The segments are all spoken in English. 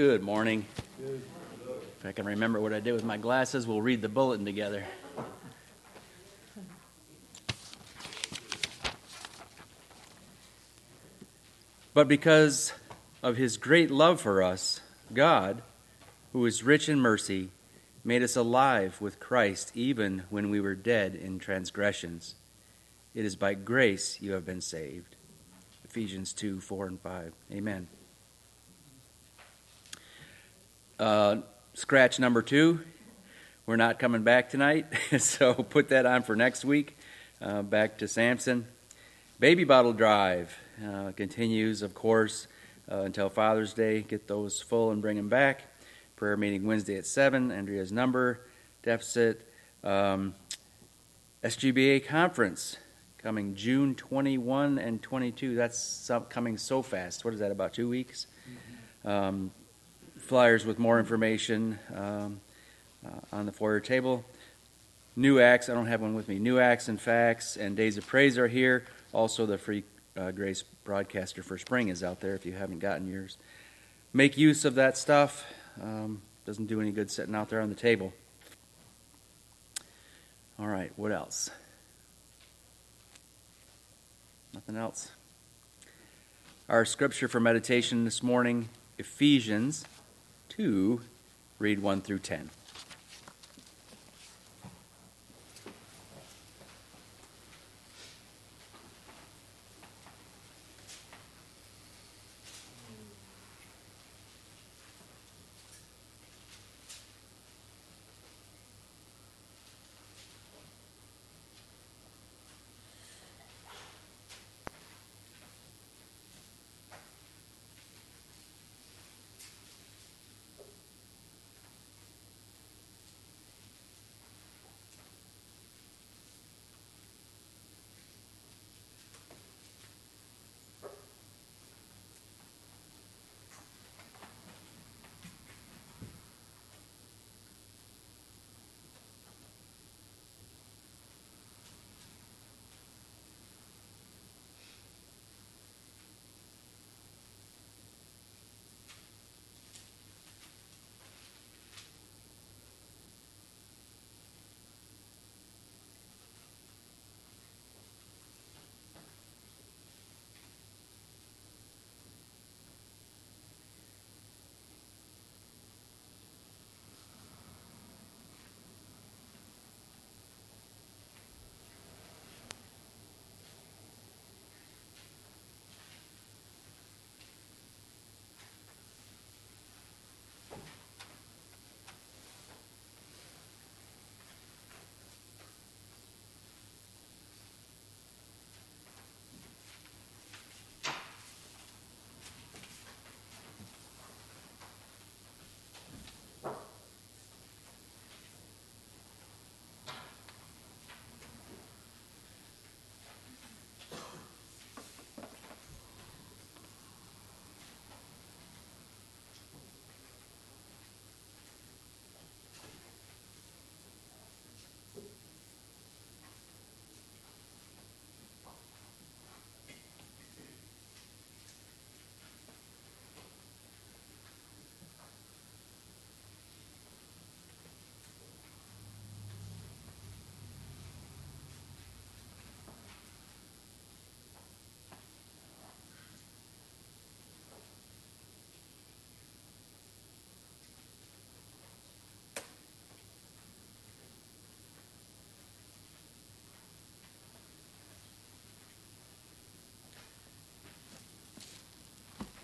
Good morning. If I can remember what I did with my glasses, we'll read the bulletin together. But because of his great love for us, God, who is rich in mercy, made us alive with Christ even when we were dead in transgressions. It is by grace you have been saved. Ephesians 2 4 and 5. Amen. Uh, scratch number two. We're not coming back tonight, so put that on for next week. Uh, back to Samson. Baby bottle drive uh, continues, of course, uh, until Father's Day. Get those full and bring them back. Prayer meeting Wednesday at 7. Andrea's number deficit. Um, SGBA conference coming June 21 and 22. That's coming so fast. What is that, about two weeks? Um, flyers with more information um, uh, on the foyer table. New Acts, I don't have one with me. New Acts and Facts and Days of Praise are here. Also, the free uh, Grace broadcaster for spring is out there if you haven't gotten yours. Make use of that stuff. Um, doesn't do any good sitting out there on the table. All right, what else? Nothing else. Our scripture for meditation this morning, Ephesians 2, read 1 through 10.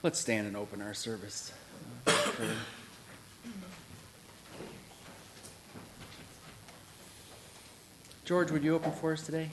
Let's stand and open our service. George, would you open for us today?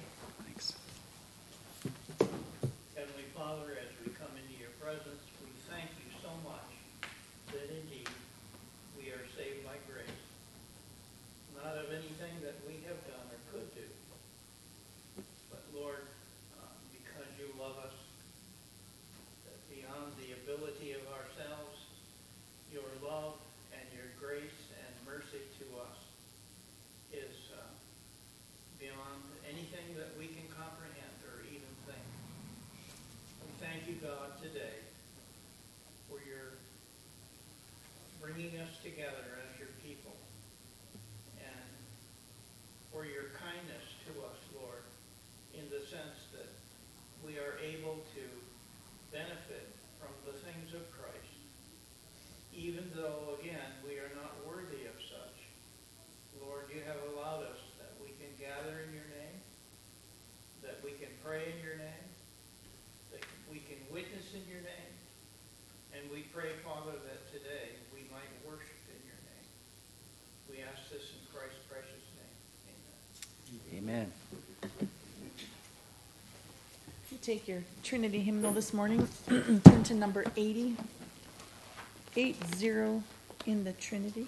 Together as your people and for your kindness to us, Lord, in the sense that we are able to benefit from the things of Christ, even though, again, we are not worthy of such. Lord, you have allowed us that we can gather in your name, that we can pray in your name, that we can witness in your name, and we pray, Father, that today we might worship in your name. We ask this in Christ's precious name. Amen. You take your Trinity hymnal this morning, turn to number 80. 80 in the Trinity.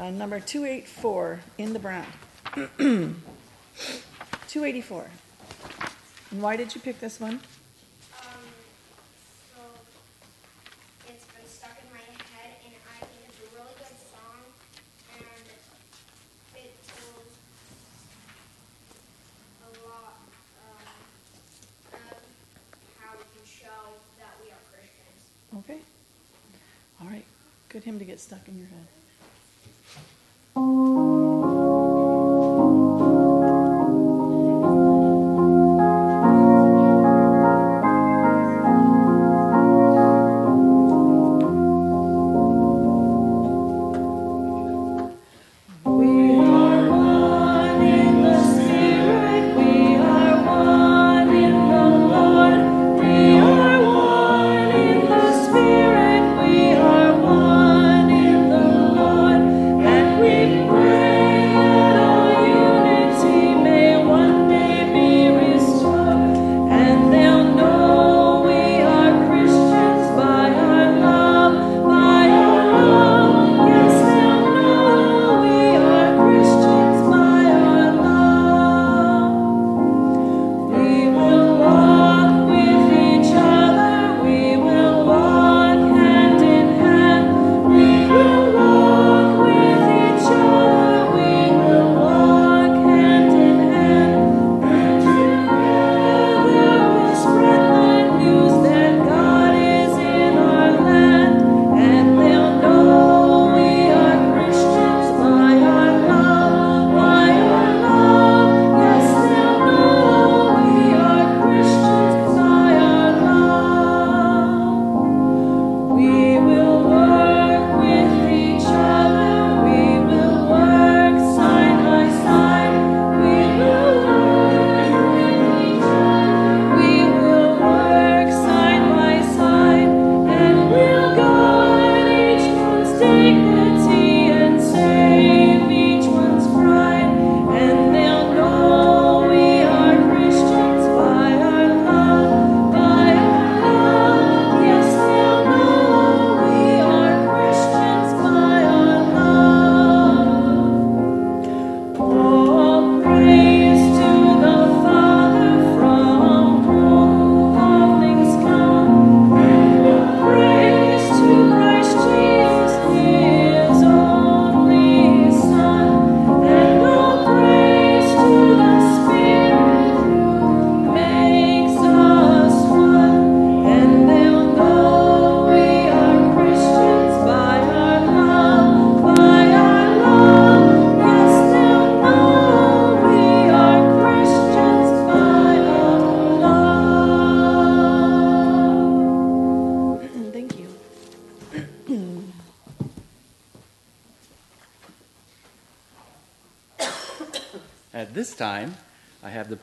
Uh, number 284 in the brown. 284. And why did you pick this one? Um it's been stuck in my head and i think it's a really good design and it feels a lot um how to show that we are Christians okay all right good hymn to get stuck in your head. Thank you.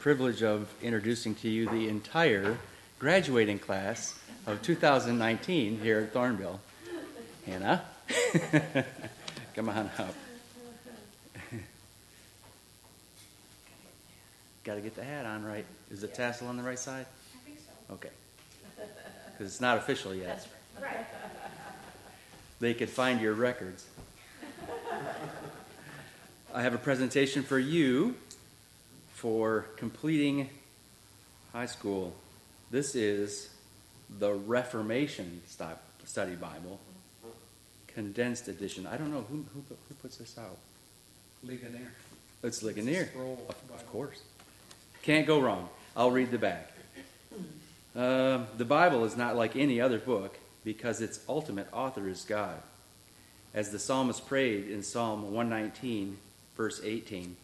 Privilege of introducing to you the entire graduating class of 2019 here at Thornville. Hannah, come on up. Got to get the hat on right. Is the tassel on the right side? I think so. Okay. Because it's not official yet. That's right. Right. They could find your records. I have a presentation for you for completing high school. This is the Reformation Study Bible, condensed edition. I don't know who, who, who puts this out. Ligonier. It's Ligonier, Of, of course. Can't go wrong. I'll read the back. Uh, the Bible is not like any other book because its ultimate author is God. As the psalmist prayed in Psalm 119, verse 18,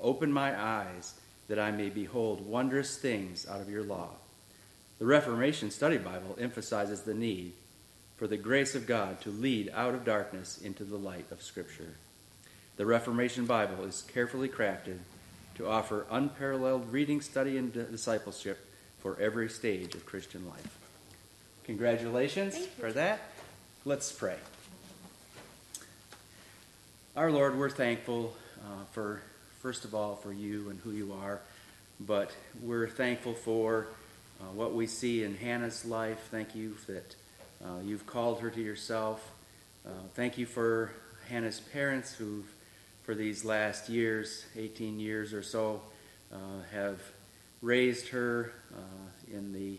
Open my eyes that I may behold wondrous things out of your law. The Reformation Study Bible emphasizes the need for the grace of God to lead out of darkness into the light of Scripture. The Reformation Bible is carefully crafted to offer unparalleled reading, study, and discipleship for every stage of Christian life. Congratulations for that. Let's pray. Our Lord, we're thankful uh, for first of all, for you and who you are. But we're thankful for uh, what we see in Hannah's life. Thank you that uh, you've called her to yourself. Uh, thank you for Hannah's parents who, for these last years, 18 years or so, uh, have raised her uh, in the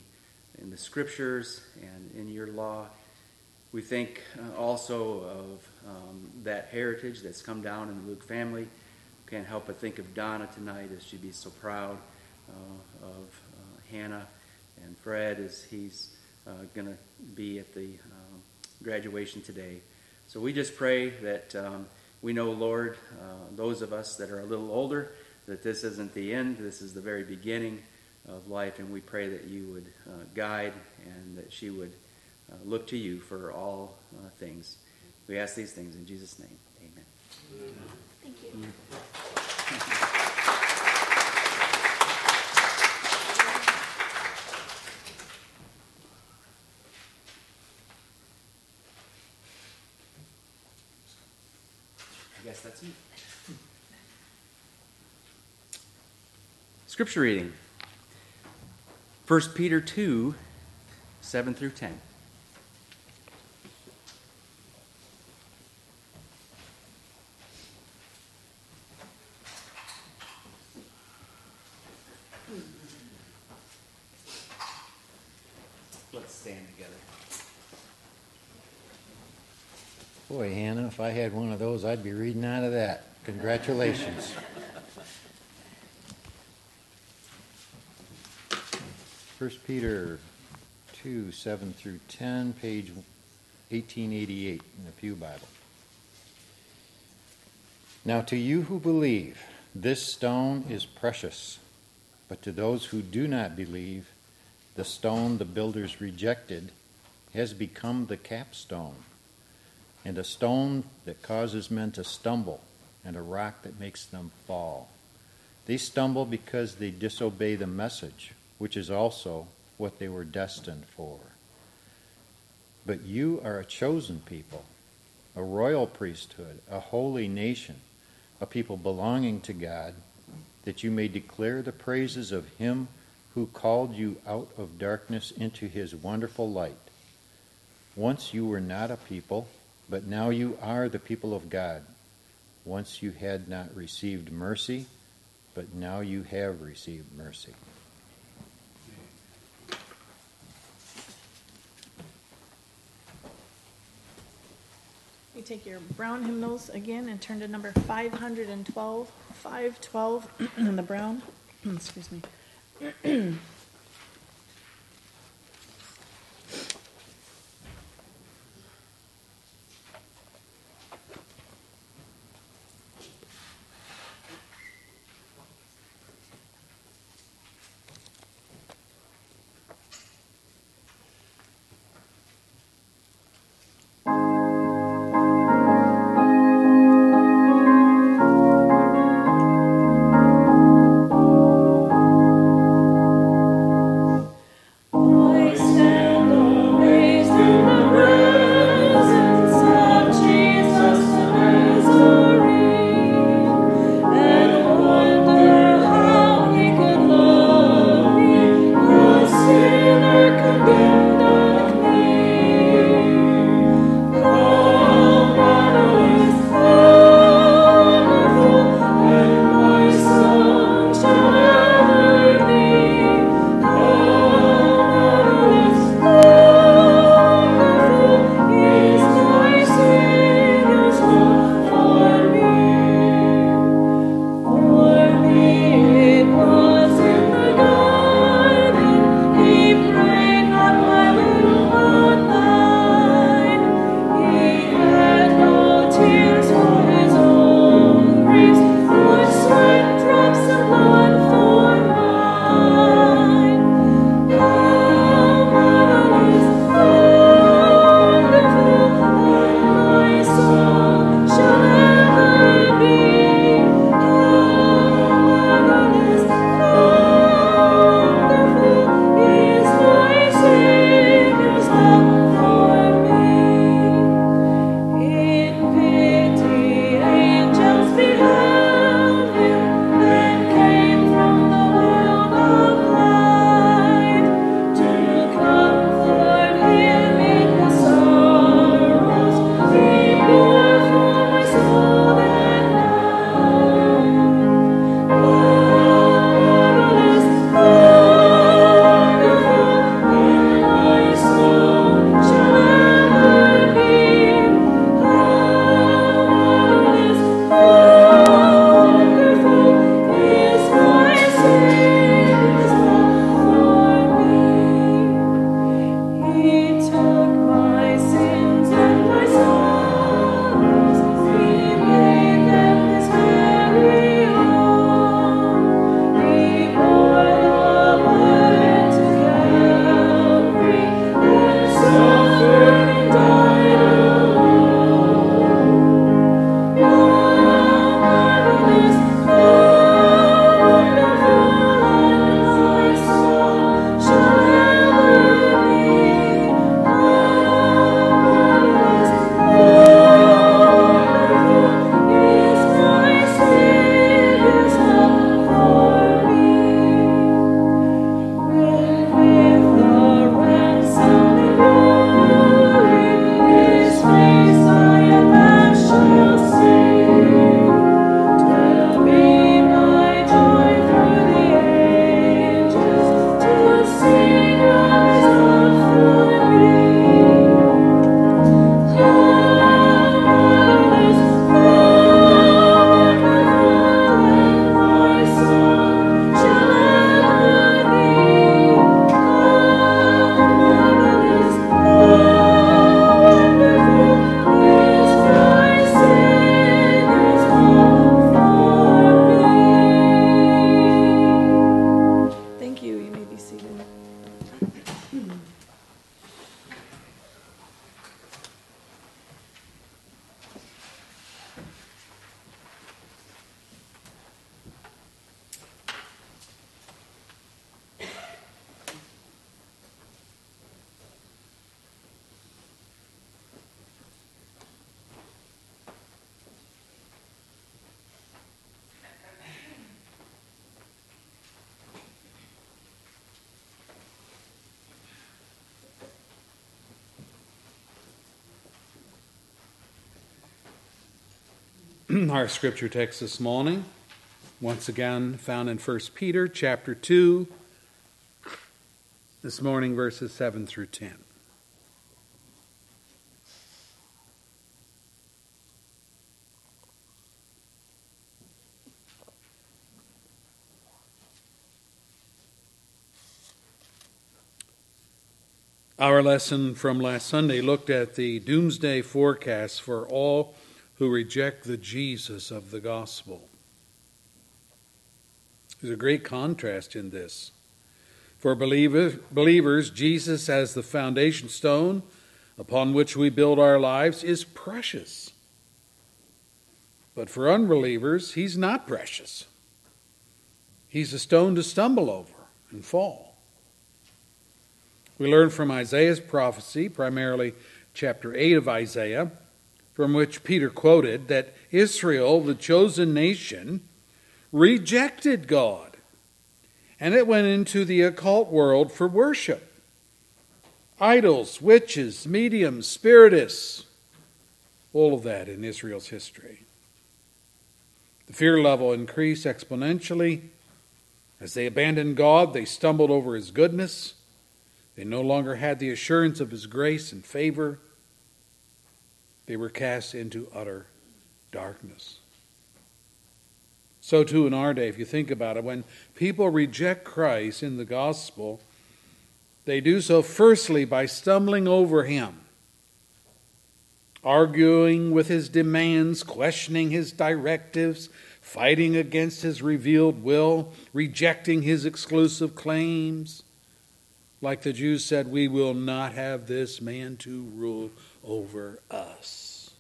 in the scriptures and in your law. We think uh, also of um, that heritage that's come down in the Luke family. Can't help but think of Donna tonight as she'd be so proud uh, of uh, Hannah and Fred as he's uh, going to be at the um, graduation today. So we just pray that um, we know, Lord, uh, those of us that are a little older, that this isn't the end, this is the very beginning of life, and we pray that you would uh, guide and that she would uh, look to you for all things. We ask these things in Jesus' name. Amen. Amen. Thank you. I guess that's it. Scripture reading 1 Peter 2 7 through 10. Boy, Hannah, if I had one of those, Be reading out of that. Congratulations. First Peter 2, 7 through 10, page 1888 in the Pew Bible. Now to you who believe, this stone is precious, but to those who do not believe, the stone the builders rejected has become the capstone and a stone that causes men to stumble, and a rock that makes them fall. They stumble because they disobey the message, which is also what they were destined for. But you are a chosen people, a royal priesthood, a holy nation, a people belonging to God, that you may declare the praises of him who called you out of darkness into his wonderful light. Once you were not a people, but now you are the people of God. Once you had not received mercy, but now you have received mercy. You take your brown hymnals again and turn to number 512. 512 in the brown. Excuse me. Our scripture text this morning, once again found in 1 Peter chapter 2, this morning verses 7 through 10. Our lesson from last Sunday looked at the doomsday forecast for all who reject the Jesus of the gospel. There's a great contrast in this. For believers, Jesus as the foundation stone upon which we build our lives is precious. But for unbelievers, he's not precious. He's a stone to stumble over and fall. We learn from Isaiah's prophecy, primarily chapter 8 of Isaiah, from which Peter quoted that Israel, the chosen nation, rejected God and it went into the occult world for worship. Idols, witches, mediums, spiritists, all of that in Israel's history. The fear level increased exponentially. As they abandoned God, they stumbled over his goodness. They no longer had the assurance of his grace and favor. They were cast into utter darkness. So, too, in our day, if you think about it, when people reject Christ in the gospel, they do so firstly by stumbling over him, arguing with his demands, questioning his directives, fighting against his revealed will, rejecting his exclusive claims. Like the Jews said, we will not have this man to rule over us.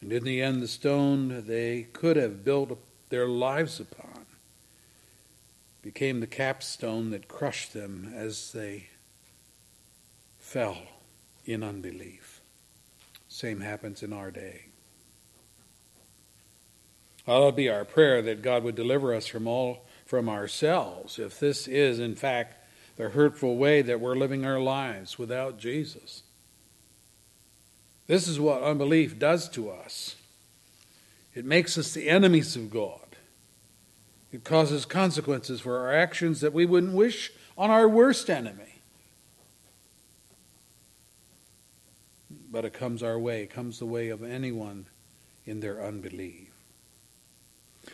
And in the end, the stone they could have built their lives upon became the capstone that crushed them as they fell in unbelief. Same happens in our day. It'll be our prayer that God would deliver us from all from ourselves if this is, in fact, the hurtful way that we're living our lives without Jesus. This is what unbelief does to us it makes us the enemies of God. It causes consequences for our actions that we wouldn't wish on our worst enemy. But it comes our way, it comes the way of anyone in their unbelief.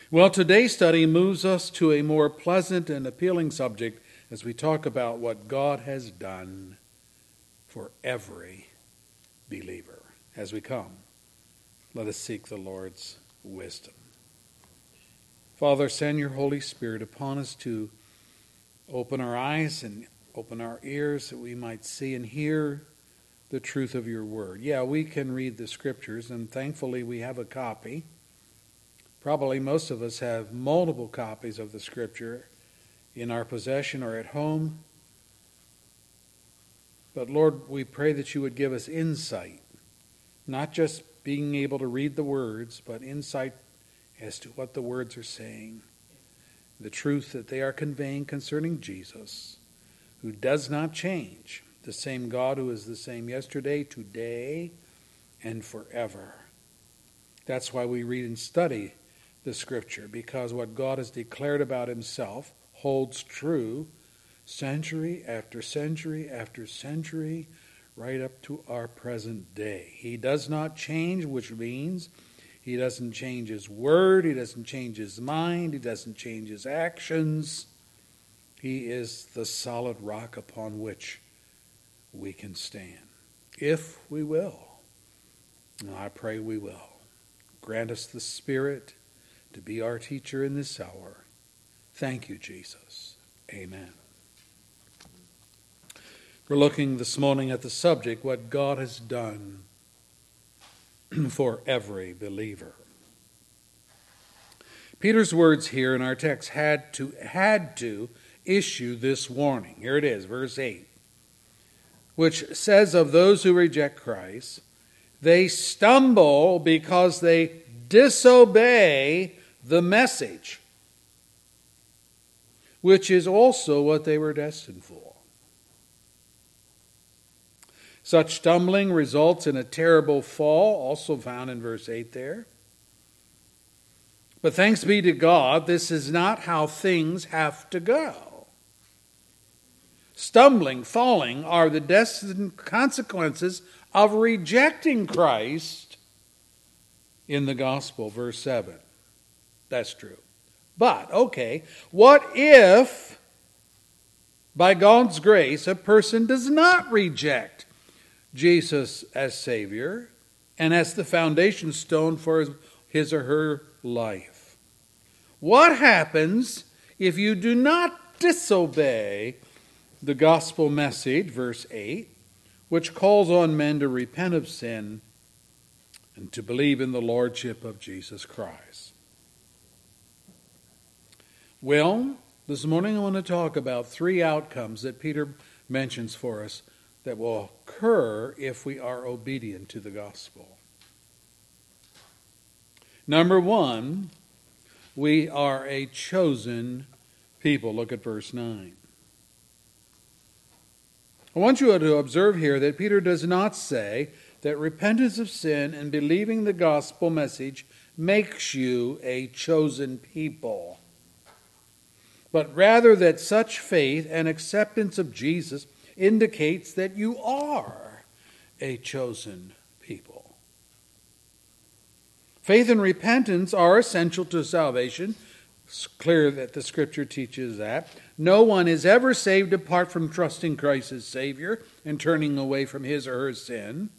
Well, today's study moves us to a more pleasant and appealing subject as we talk about what God has done for every believer. As we come, let us seek the Lord's wisdom. Father, send your Holy Spirit upon us to open our eyes and open our ears that we might see and hear the truth of your word. Yeah, we can read the scriptures, and thankfully we have a copy. Probably most of us have multiple copies of the scripture in our possession or at home. But Lord, we pray that you would give us insight, not just being able to read the words, but insight as to what the words are saying, the truth that they are conveying concerning Jesus, who does not change, the same God who is the same yesterday, today, and forever. That's why we read and study the scripture because what God has declared about himself holds true century after century after century, right up to our present day. He does not change, which means he doesn't change his word, he doesn't change his mind, he doesn't change his actions. He is the solid rock upon which we can stand, if we will. And I pray we will. Grant us the Spirit to be our teacher in this hour. Thank you, Jesus. Amen. We're looking this morning at the subject what God has done for every believer. Peter's words here in our text had to had to issue this warning. Here it is, verse 8, which says of those who reject Christ, they stumble because they disobey the message, which is also what they were destined for. Such stumbling results in a terrible fall, also found in verse 8 there. But thanks be to God, this is not how things have to go. Stumbling, falling are the destined consequences of rejecting Christ in the gospel, verse 7. That's true. But, okay, what if, by God's grace, a person does not reject Jesus as Savior and as the foundation stone for his or her life? What happens if you do not disobey the gospel message, verse 8, which calls on men to repent of sin and to believe in the Lordship of Jesus Christ? Well, this morning I want to talk about three outcomes that Peter mentions for us that will occur if we are obedient to the gospel. Number one, we are a chosen people. Look at verse 9. I want you to observe here that Peter does not say that repentance of sin and believing the gospel message makes you a chosen people, but rather that such faith and acceptance of Jesus indicates that you are a chosen people. Faith and repentance are essential to salvation. It's clear that the scripture teaches that. No one is ever saved apart from trusting Christ as Savior and turning away from his or her sin.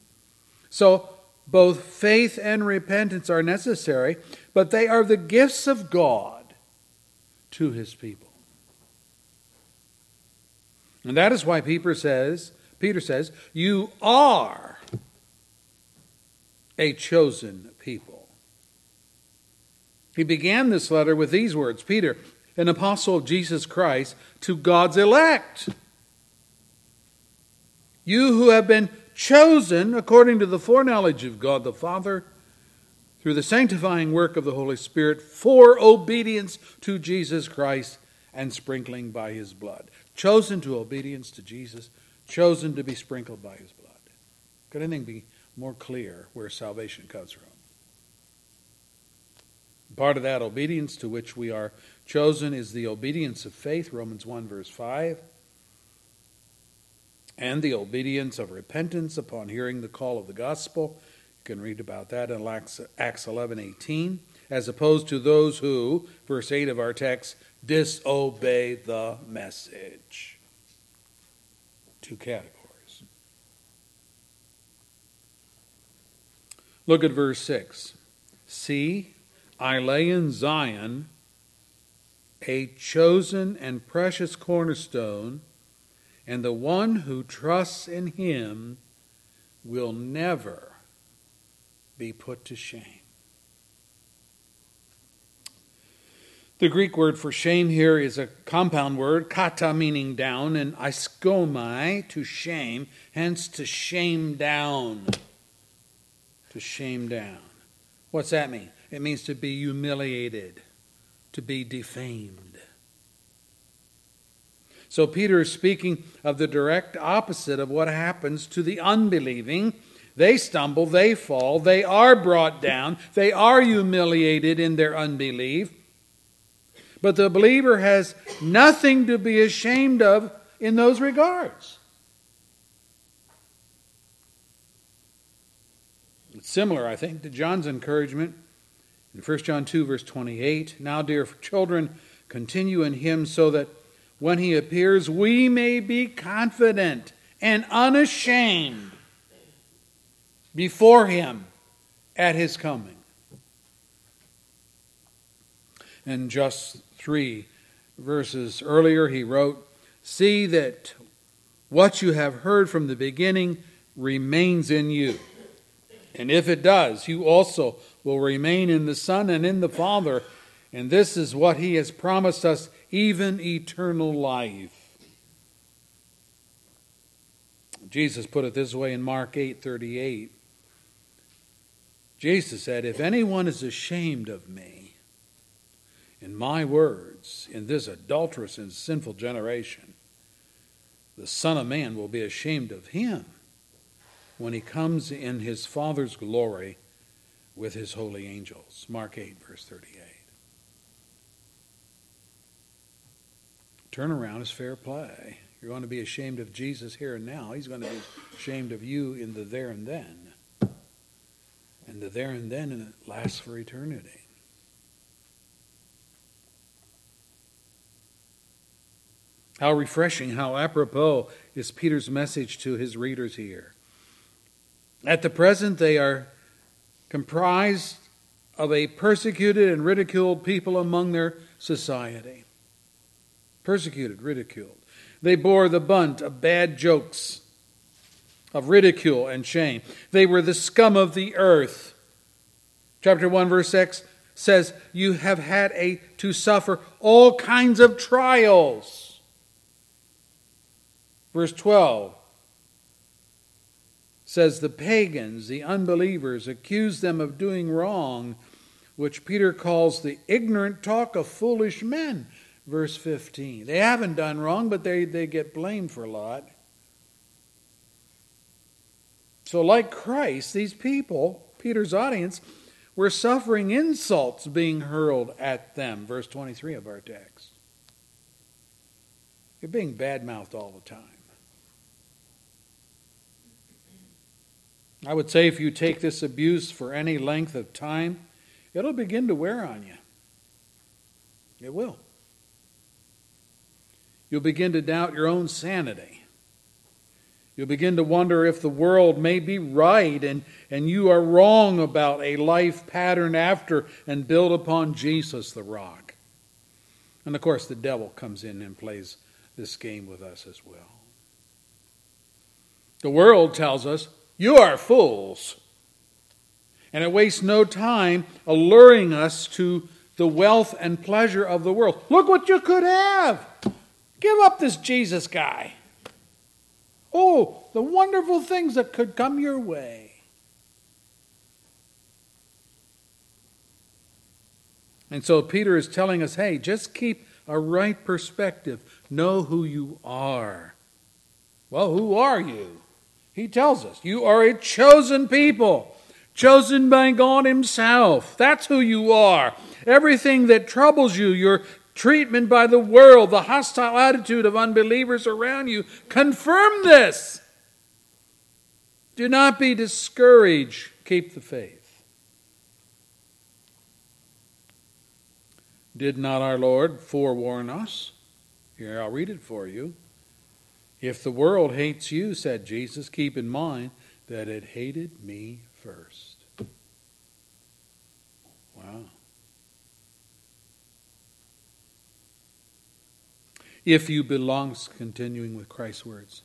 So, both faith and repentance are necessary, but they are the gifts of God to his people. And that is why Peter says, Peter says, you are a chosen people. He began this letter with these words Peter, an apostle of Jesus Christ, to God's elect. You who have been chosen according to the foreknowledge of God the Father, through the sanctifying work of the Holy Spirit, for obedience to Jesus Christ and sprinkling by his blood. Chosen to obedience to Jesus, chosen to be sprinkled by his blood. Could anything be more clear where salvation comes from? Part of that obedience to which we are chosen is the obedience of faith, Romans 1, verse 5, and the obedience of repentance upon hearing the call of the gospel. Can read about that in Acts 11, 18, as opposed to those who, verse 8 of our text, disobey the message. Two categories. Look at verse 6. See, I lay in Zion a chosen and precious cornerstone, and the one who trusts in him will never be put to shame. The Greek word for shame here is a compound word, kata meaning down, and iskomai to shame, hence to shame down. To shame down. What's that mean? It means to be humiliated, to be defamed. So Peter is speaking of the direct opposite of what happens to the unbelieving. They stumble, they fall, they are brought down, they are humiliated in their unbelief. But the believer has nothing to be ashamed of in those regards. It's similar, I think, to John's encouragement in 1 John 2, verse 28, now, dear children, continue in him so that when he appears, we may be confident and unashamed before him at his coming. And just three verses earlier, he wrote, See that what you have heard from the beginning remains in you. And if it does, you also will remain in the Son and in the Father. And this is what he has promised us, even eternal life. Jesus put it this way in Mark 8 38. Jesus said, If anyone is ashamed of me in my words in this adulterous and sinful generation, the Son of Man will be ashamed of him when he comes in his Father's glory with his holy angels. Mark 8, verse 38. Turnaround is fair play. You're going to be ashamed of Jesus here and now. He's going to be ashamed of you in the there and then. And the there and then and it lasts for eternity. How refreshing, how apropos is Peter's message to his readers here. At the present, they are comprised of a persecuted and ridiculed people among their society. Persecuted, ridiculed. They bore the bunt of bad jokes, of ridicule and shame. They were the scum of the earth. Chapter 1, verse 6 says, You have had a, to suffer all kinds of trials. Verse 12 says, The pagans, the unbelievers, accuse them of doing wrong, which Peter calls the ignorant talk of foolish men. Verse 15. They haven't done wrong, but they, they get blamed for a lot. So, like Christ, these people, Peter's audience, were suffering insults being hurled at them. Verse 23 of our text. They're being badmouthed all the time. I would say if you take this abuse for any length of time, it'll begin to wear on you. It will. You'll begin to doubt your own sanity. You'll begin to wonder if the world may be right and, and you are wrong about a life pattern after and built upon Jesus the rock. And of course, the devil comes in and plays this game with us as well. The world tells us you are fools. And it wastes no time alluring us to the wealth and pleasure of the world. Look what you could have. Give up this Jesus guy. Oh, the wonderful things that could come your way. And so Peter is telling us hey, just keep a right perspective. Know who you are. Well, who are you? He tells us, You are a chosen people, chosen by God Himself. That's who you are. Everything that troubles you, your treatment by the world, the hostile attitude of unbelievers around you, confirm this. Do not be discouraged. Keep the faith. Did not our Lord forewarn us? Here, I'll read it for you. If the world hates you, said Jesus, keep in mind that it hated me first. Wow. If you belong, continuing with Christ's words,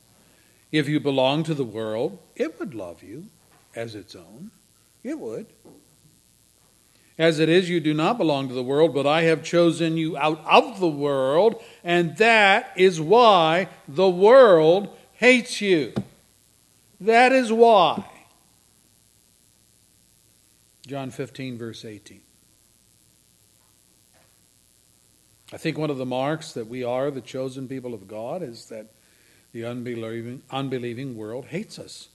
if you belong to the world, it would love you as its own. It would. As it is, you do not belong to the world, but I have chosen you out of the world, and that is why the world hates you. That is why. John 15, verse 18. I think one of the marks that we are the chosen people of God is that the unbelieving, unbelieving world hates us.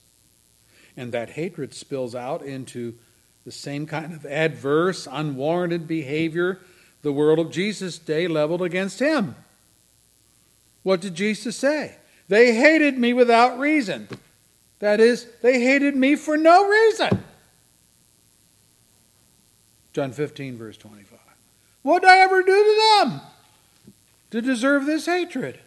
And that hatred spills out into the same kind of adverse, unwarranted behavior the world of Jesus' day leveled against him. What did Jesus say? They hated me without reason. That is, they hated me for no reason. John 15, verse 25. What did I ever do to them to deserve this hatred?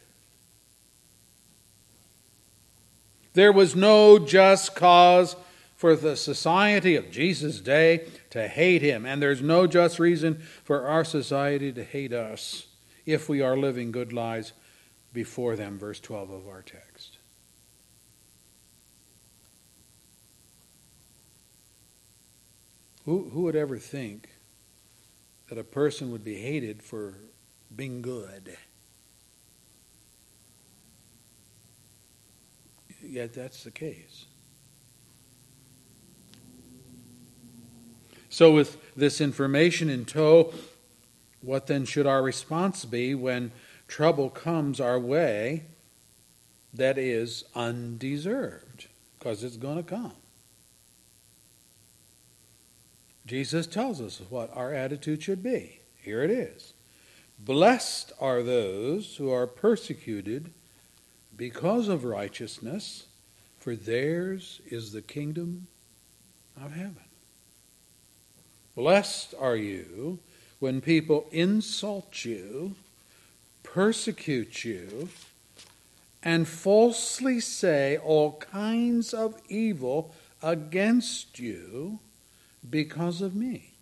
There was no just cause for the society of Jesus' day to hate him, and there's no just reason for our society to hate us if we are living good lives before them. Verse 12 of our text. Who, who would ever think that a person would be hated for being good? Yet that's the case. So, with this information in tow, what then should our response be when trouble comes our way that is undeserved? because it's going to come. Jesus tells us what our attitude should be. Here it is Blessed are those who are persecuted because of righteousness, for theirs is the kingdom of heaven. Blessed are you when people insult you, persecute you, and falsely say all kinds of evil against you because of me.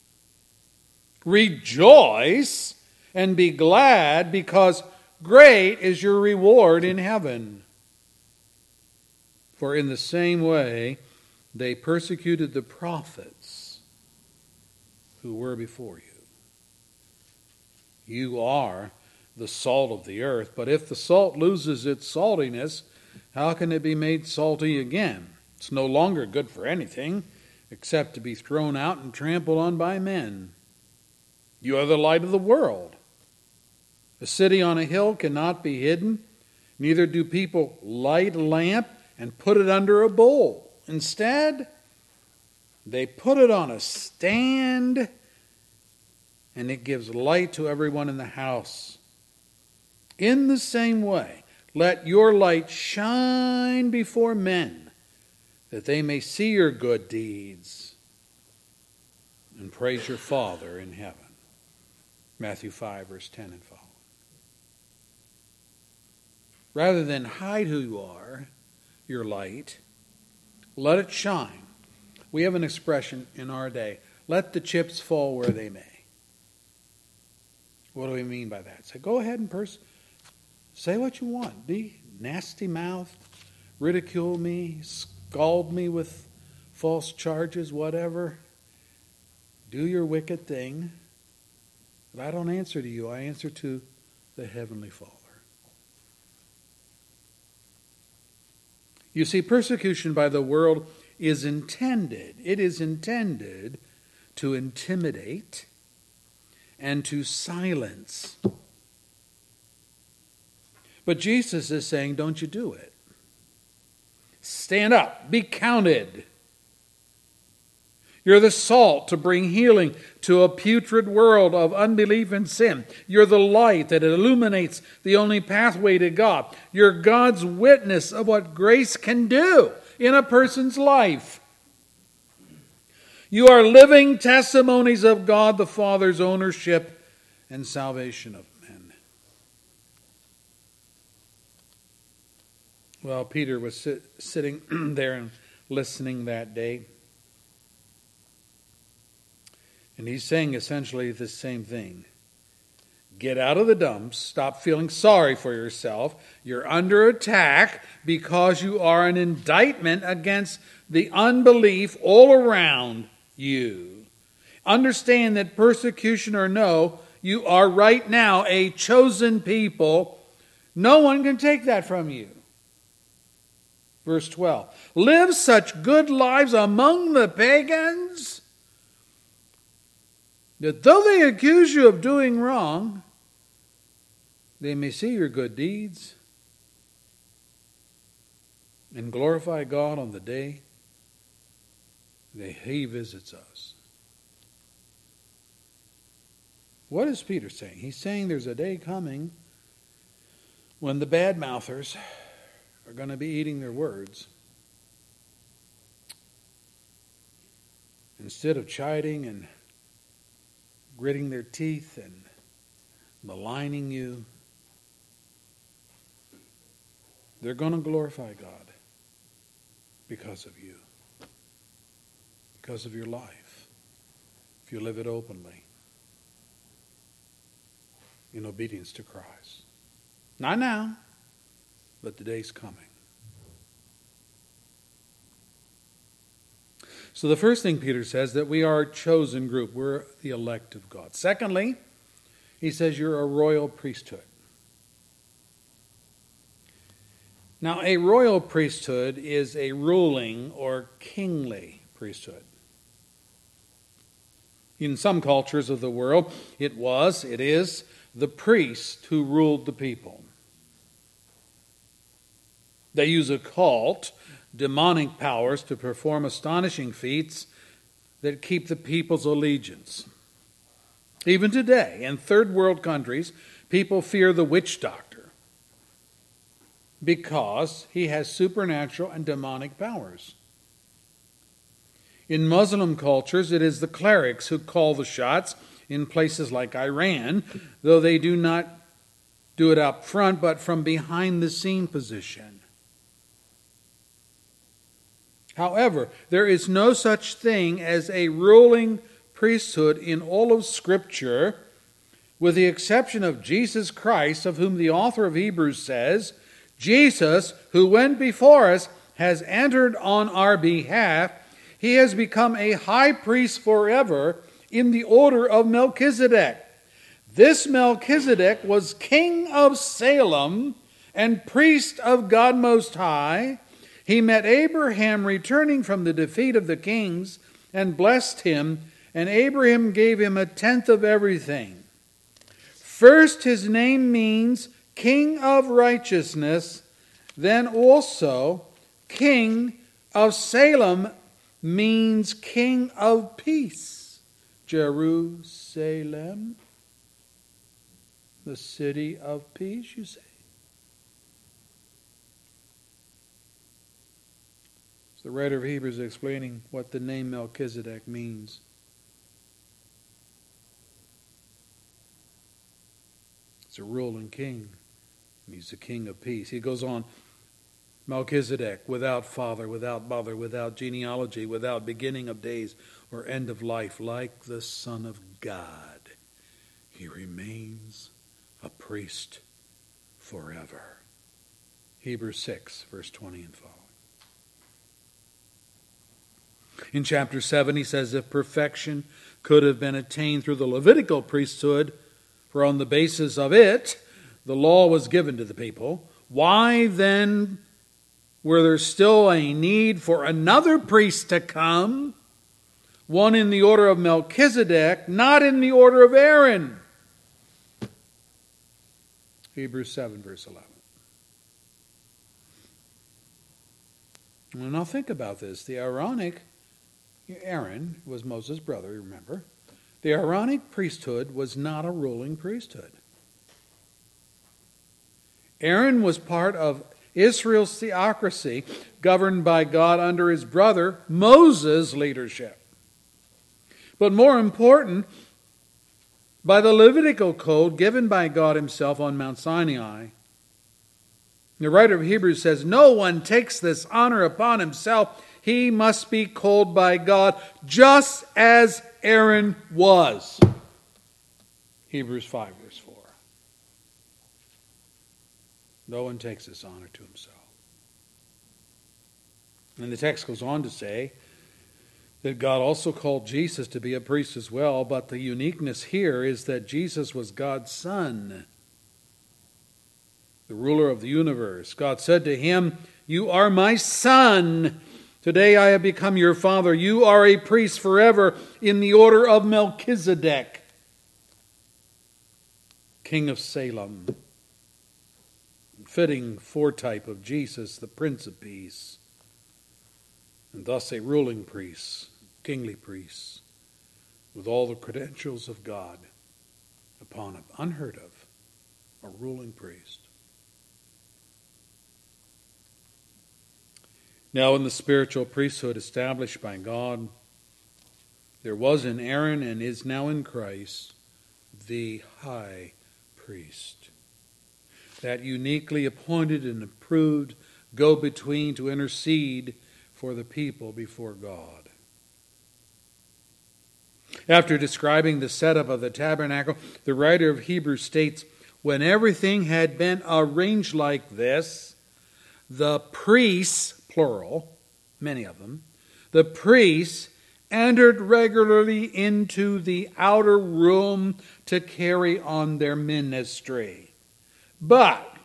Rejoice and be glad because great is your reward in heaven. For in the same way they persecuted the prophets who were before you. You are the salt of the earth, but if the salt loses its saltiness, how can it be made salty again? It's no longer good for anything except to be thrown out and trampled on by men. You are the light of the world. A city on a hill cannot be hidden, neither do people light a lamp and put it under a bowl. Instead, they put it on a stand and it gives light to everyone in the house. In the same way, let your light shine before men, that they may see your good deeds and praise your Father in heaven. Matthew 5, verse 10 and following. Rather than hide who you are, your light, let it shine. We have an expression in our day let the chips fall where they may. What do we mean by that? Say, go ahead and pers- say what you want. Be nasty mouthed, ridicule me, scald me with false charges, whatever. Do your wicked thing. But I don't answer to you, I answer to the Heavenly Father. You see, persecution by the world is intended, it is intended to intimidate and to silence. But Jesus is saying, don't you do it. Stand up, be counted. You're the salt to bring healing to a putrid world of unbelief and sin. You're the light that illuminates the only pathway to God. You're God's witness of what grace can do in a person's life. You are living testimonies of God the Father's ownership and salvation of men. Well, Peter was sit, sitting there and listening that day. And he's saying essentially the same thing. Get out of the dumps. Stop feeling sorry for yourself. You're under attack because you are an indictment against the unbelief all around you. Understand that persecution or no, you are right now a chosen people. No one can take that from you. Verse 12 Live such good lives among the pagans that though they accuse you of doing wrong, they may see your good deeds and glorify God on the day that He visits us. What is Peter saying? He's saying there's a day coming when the bad mouthers are going to be eating their words. Instead of chiding and gritting their teeth and maligning you, they're going to glorify God because of you, because of your life, if you live it openly in obedience to Christ. Not now, but the day's coming. So the first thing Peter says that we are a chosen group. We're the elect of God. Secondly, he says you're a royal priesthood. Now, a royal priesthood is a ruling or kingly priesthood. In some cultures of the world, it was, it is, the priest who ruled the people. They use a cult demonic powers to perform astonishing feats that keep the people's allegiance. Even today, in third world countries, people fear the witch doctor because he has supernatural and demonic powers. In Muslim cultures, it is the clerics who call the shots in places like Iran, though they do not do it up front, but from behind the scene position. However, there is no such thing as a ruling priesthood in all of Scripture, with the exception of Jesus Christ, of whom the author of Hebrews says, Jesus, who went before us, has entered on our behalf. He has become a high priest forever in the order of Melchizedek. This Melchizedek was king of Salem and priest of God Most High. He met Abraham returning from the defeat of the kings and blessed him, and Abraham gave him a tenth of everything. First, his name means King of Righteousness, then also King of Salem means King of Peace. Jerusalem, the city of peace, you say? The writer of Hebrews is explaining what the name Melchizedek means. It's a ruling king. He's the king of peace. He goes on Melchizedek, without father, without mother, without genealogy, without beginning of days or end of life, like the Son of God. He remains a priest forever. Hebrews 6, verse 20 and following. In chapter 7, he says, If perfection could have been attained through the Levitical priesthood, for on the basis of it the law was given to the people, why then were there still a need for another priest to come, one in the order of Melchizedek, not in the order of Aaron? Hebrews 7, verse 11. Well, now think about this. The Aaronic Aaron was Moses' brother, remember? The Aaronic priesthood was not a ruling priesthood. Aaron was part of Israel's theocracy, governed by God under his brother Moses' leadership. But more important, by the Levitical code given by God himself on Mount Sinai. The writer of Hebrews says, No one takes this honor upon himself he must be called by God just as Aaron was. Hebrews 5, verse 4. No one takes this honor to himself. And the text goes on to say that God also called Jesus to be a priest as well, but the uniqueness here is that Jesus was God's Son, the ruler of the universe. God said to him, You are my Son. Today I have become your father. You are a priest forever in the order of Melchizedek, king of Salem. Fitting foretype of Jesus, the Prince of Peace, and thus a ruling priest, kingly priest, with all the credentials of God upon him. Unheard of, a ruling priest. Now, in the spiritual priesthood established by God, there was in Aaron and is now in Christ the high priest. That uniquely appointed and approved go between to intercede for the people before God. After describing the setup of the tabernacle, the writer of Hebrews states when everything had been arranged like this, the priests plural, many of them, the priests entered regularly into the outer room to carry on their ministry. But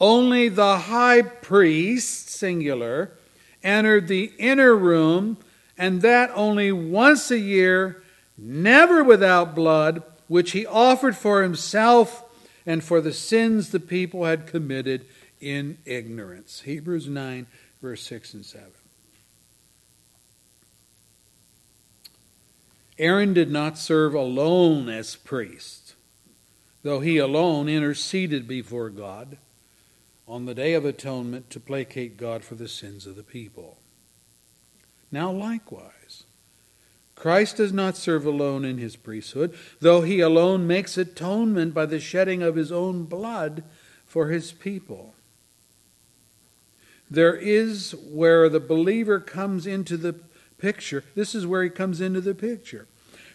only the high priest, singular, entered the inner room, and that only once a year, never without blood, which he offered for himself and for the sins the people had committed in ignorance. Hebrews 9 verse 6 and 7. Aaron did not serve alone as priest, though he alone interceded before God on the Day of Atonement to placate God for the sins of the people. Now, likewise, Christ does not serve alone in his priesthood, though he alone makes atonement by the shedding of his own blood for his people. There is where the believer comes into the picture. This is where he comes into the picture.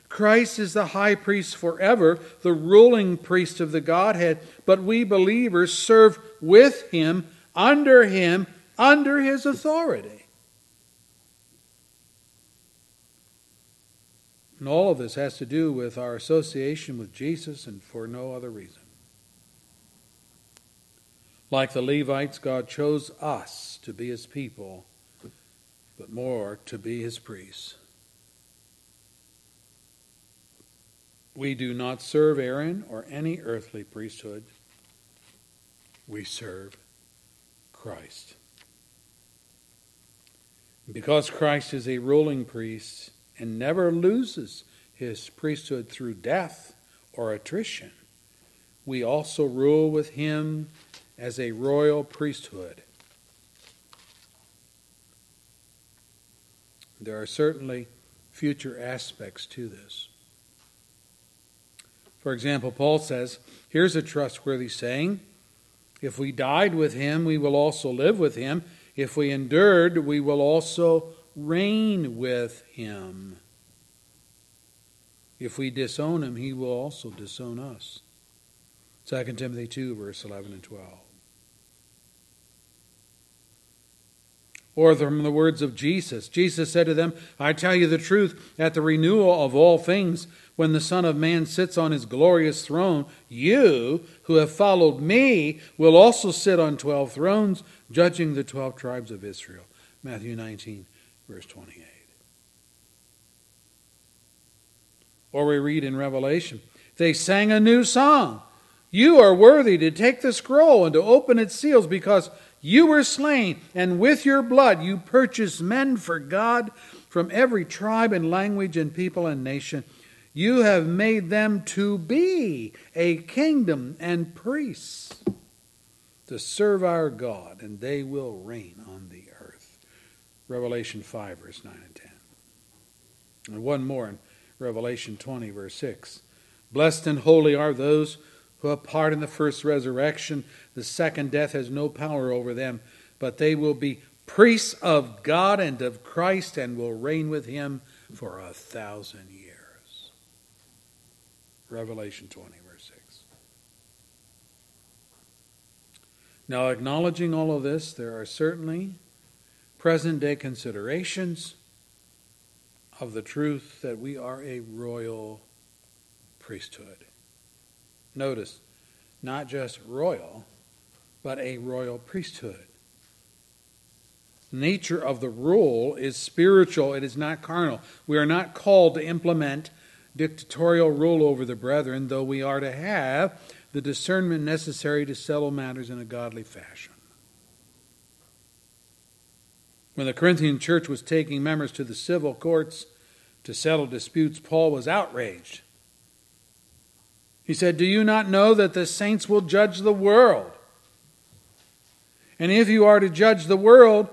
Christ is the high priest forever, the ruling priest of the Godhead, but we believers serve with him, under him, under his authority. And all of this has to do with our association with Jesus and for no other reason. Like the Levites, God chose us to be his people, but more to be his priests. We do not serve Aaron or any earthly priesthood. We serve Christ. Because Christ is a ruling priest and never loses his priesthood through death or attrition, we also rule with him as a royal priesthood. There are certainly future aspects to this. For example, Paul says, here's a trustworthy saying If we died with him, we will also live with him. If we endured, we will also reign with him. If we disown him, he will also disown us. 2 Timothy 2, verse 11 and 12. Or from the words of Jesus Jesus said to them, I tell you the truth, at the renewal of all things, when the Son of Man sits on his glorious throne, you who have followed me will also sit on twelve thrones, judging the twelve tribes of Israel. Matthew 19, verse 28. Or we read in Revelation, they sang a new song. You are worthy to take the scroll and to open its seals because you were slain, and with your blood you purchased men for God from every tribe and language and people and nation you have made them to be a kingdom and priests to serve our God, and they will reign on the earth. Revelation 5, verse 9 and 10. And one more in Revelation 20, verse 6. Blessed and holy are those who have part in the first resurrection. The second death has no power over them, but they will be priests of God and of Christ and will reign with him for a thousand years. Revelation 20, verse 6. Now, acknowledging all of this, there are certainly present day considerations of the truth that we are a royal priesthood. Notice, not just royal, but a royal priesthood. Nature of the rule is spiritual, it is not carnal. We are not called to implement dictatorial rule over the brethren, though we are to have the discernment necessary to settle matters in a godly fashion. When the Corinthian church was taking members to the civil courts to settle disputes, Paul was outraged. He said, Do you not know that the saints will judge the world? And if you are to judge the world,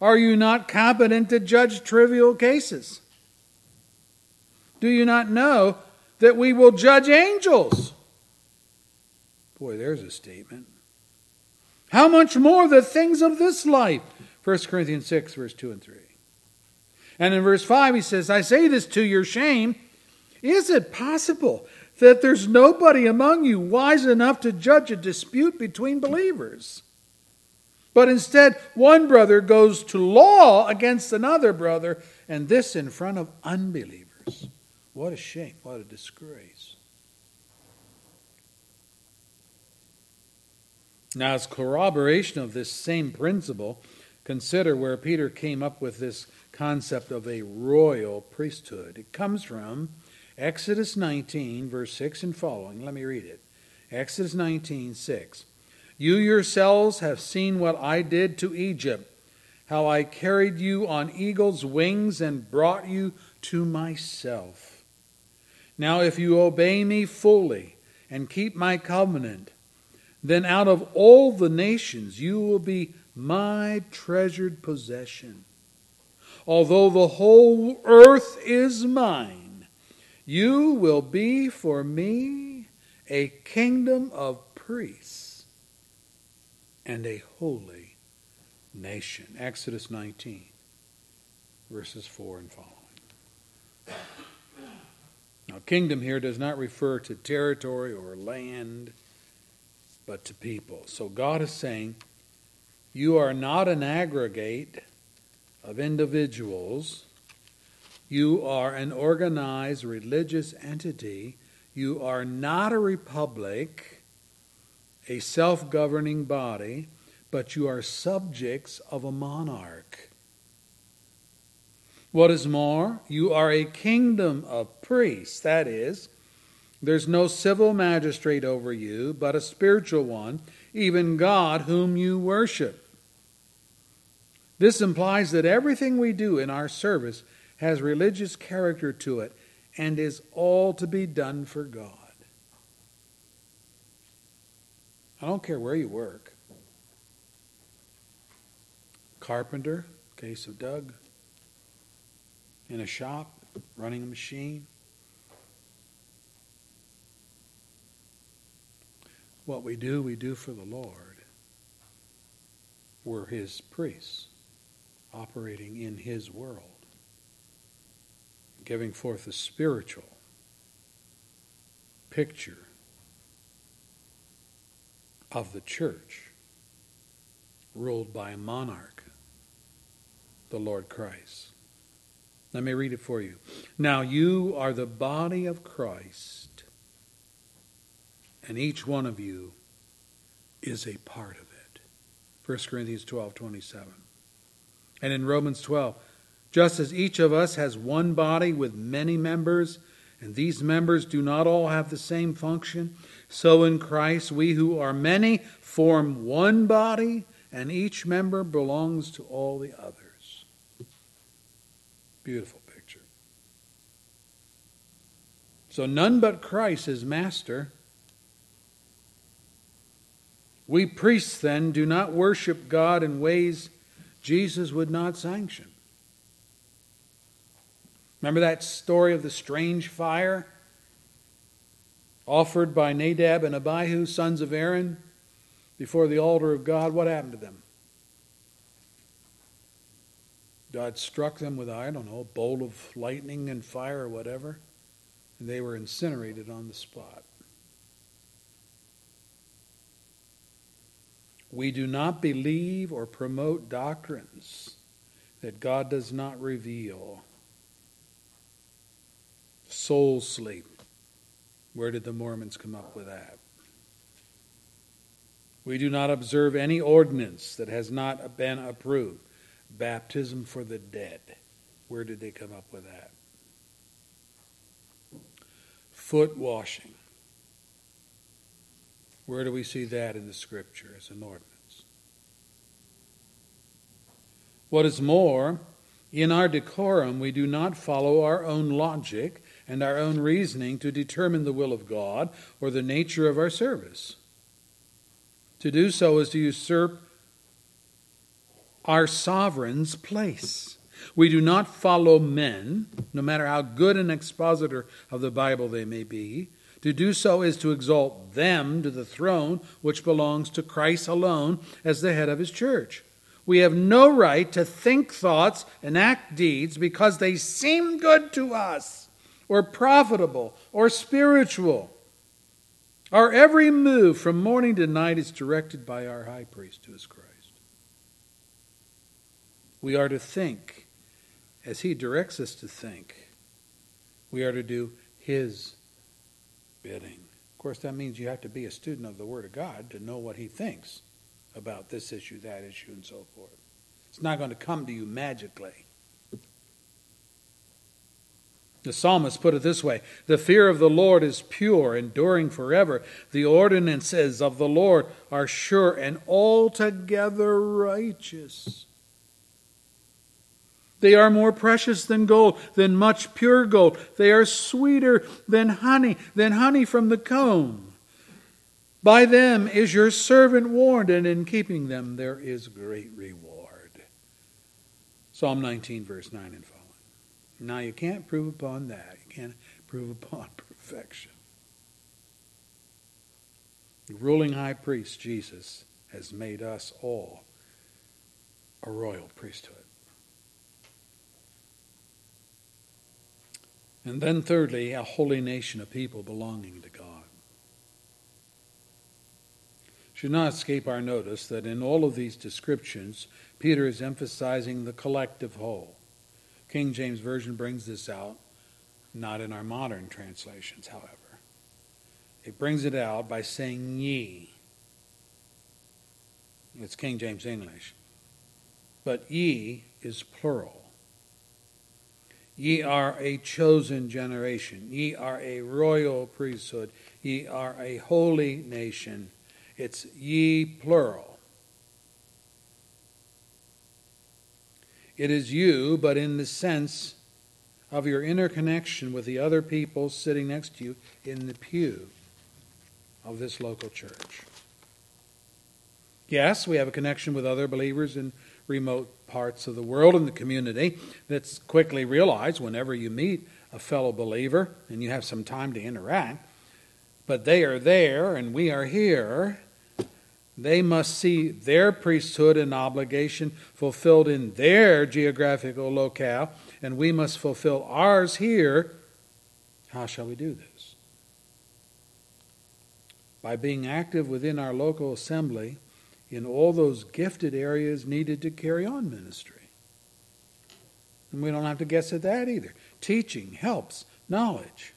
are you not competent to judge trivial cases? Do you not know that we will judge angels? Boy, there's a statement. How much more the things of this life? 1 Corinthians 6, verse 2 and 3. And in verse 5, he says, I say this to your shame. Is it possible that there's nobody among you wise enough to judge a dispute between believers? But instead, one brother goes to law against another brother, and this in front of unbelievers. What a shame. What a disgrace. Now, as corroboration of this same principle, consider where Peter came up with this concept of a royal priesthood. It comes from Exodus 19, verse 6 and following. Let me read it. Exodus 19, 6. You yourselves have seen what I did to Egypt, how I carried you on eagle's wings and brought you to myself. Now, if you obey me fully and keep my covenant, then out of all the nations you will be my treasured possession. Although the whole earth is mine, you will be for me a kingdom of priests and a holy nation. Exodus 19, verses 4 and following. Now, kingdom here does not refer to territory or land, but to people. So God is saying, You are not an aggregate of individuals, you are an organized religious entity. You are not a republic, a self governing body but you are subjects of a monarch. What is more, you are a kingdom of priests. That is, there's no civil magistrate over you, but a spiritual one, even God whom you worship. This implies that everything we do in our service has religious character to it and is all to be done for God. I don't care where you work carpenter, case of Doug, in a shop, running a machine. What we do, we do for the Lord. We're His priests, operating in His world, giving forth a spiritual picture of the church ruled by a monarch the Lord Christ. Let me read it for you. Now you are the body of Christ, and each one of you is a part of it. 1 Corinthians 12 27. And in Romans 12, just as each of us has one body with many members, and these members do not all have the same function, so in Christ we who are many form one body, and each member belongs to all the others. Beautiful picture. So none but Christ is master. We priests then do not worship God in ways Jesus would not sanction. Remember that story of the strange fire offered by Nadab and Abihu, sons of Aaron, before the altar of God? What happened to them? God struck them with, I don't know, a bolt of lightning and fire or whatever, and they were incinerated on the spot. We do not believe or promote doctrines that God does not reveal. Soul sleep. Where did the Mormons come up with that? We do not observe any ordinance that has not been approved. Baptism for the dead. Where did they come up with that? Foot washing. Where do we see that in the scripture as an ordinance? What is more, in our decorum, we do not follow our own logic and our own reasoning to determine the will of God or the nature of our service. To do so is to usurp our sovereign's place. We do not follow men, no matter how good an expositor of the Bible they may be. To do so is to exalt them to the throne which belongs to Christ alone as the head of his church. We have no right to think thoughts and act deeds because they seem good to us, or profitable, or spiritual. Our every move from morning to night is directed by our high priest, who is Christ. We are to think as He directs us to think. We are to do His bidding. Of course, that means you have to be a student of the Word of God to know what He thinks about this issue, that issue, and so forth. It's not going to come to you magically. The psalmist put it this way The fear of the Lord is pure, enduring forever. The ordinances of the Lord are sure and altogether righteous. They are more precious than gold, than much pure gold. They are sweeter than honey, than honey from the comb. By them is your servant warned, and in keeping them there is great reward. Psalm 19, verse 9 and following. Now you can't prove upon that. You can't prove upon perfection. The ruling high priest, Jesus, has made us all a royal priesthood. And then, thirdly, a holy nation of people belonging to God. Should not escape our notice that in all of these descriptions, Peter is emphasizing the collective whole. King James Version brings this out, not in our modern translations, however. It brings it out by saying ye. It's King James English. But ye is plural. Ye are a chosen generation. Ye are a royal priesthood. Ye are a holy nation. It's ye plural. It is you, but in the sense of your interconnection with the other people sitting next to you in the pew of this local church. Yes, we have a connection with other believers in remote parts of the world and the community. That's quickly realized whenever you meet a fellow believer and you have some time to interact. But they are there and we are here. They must see their priesthood and obligation fulfilled in their geographical locale, and we must fulfill ours here. How shall we do this? By being active within our local assembly in all those gifted areas needed to carry on ministry. And we don't have to guess at that either. Teaching, helps, knowledge.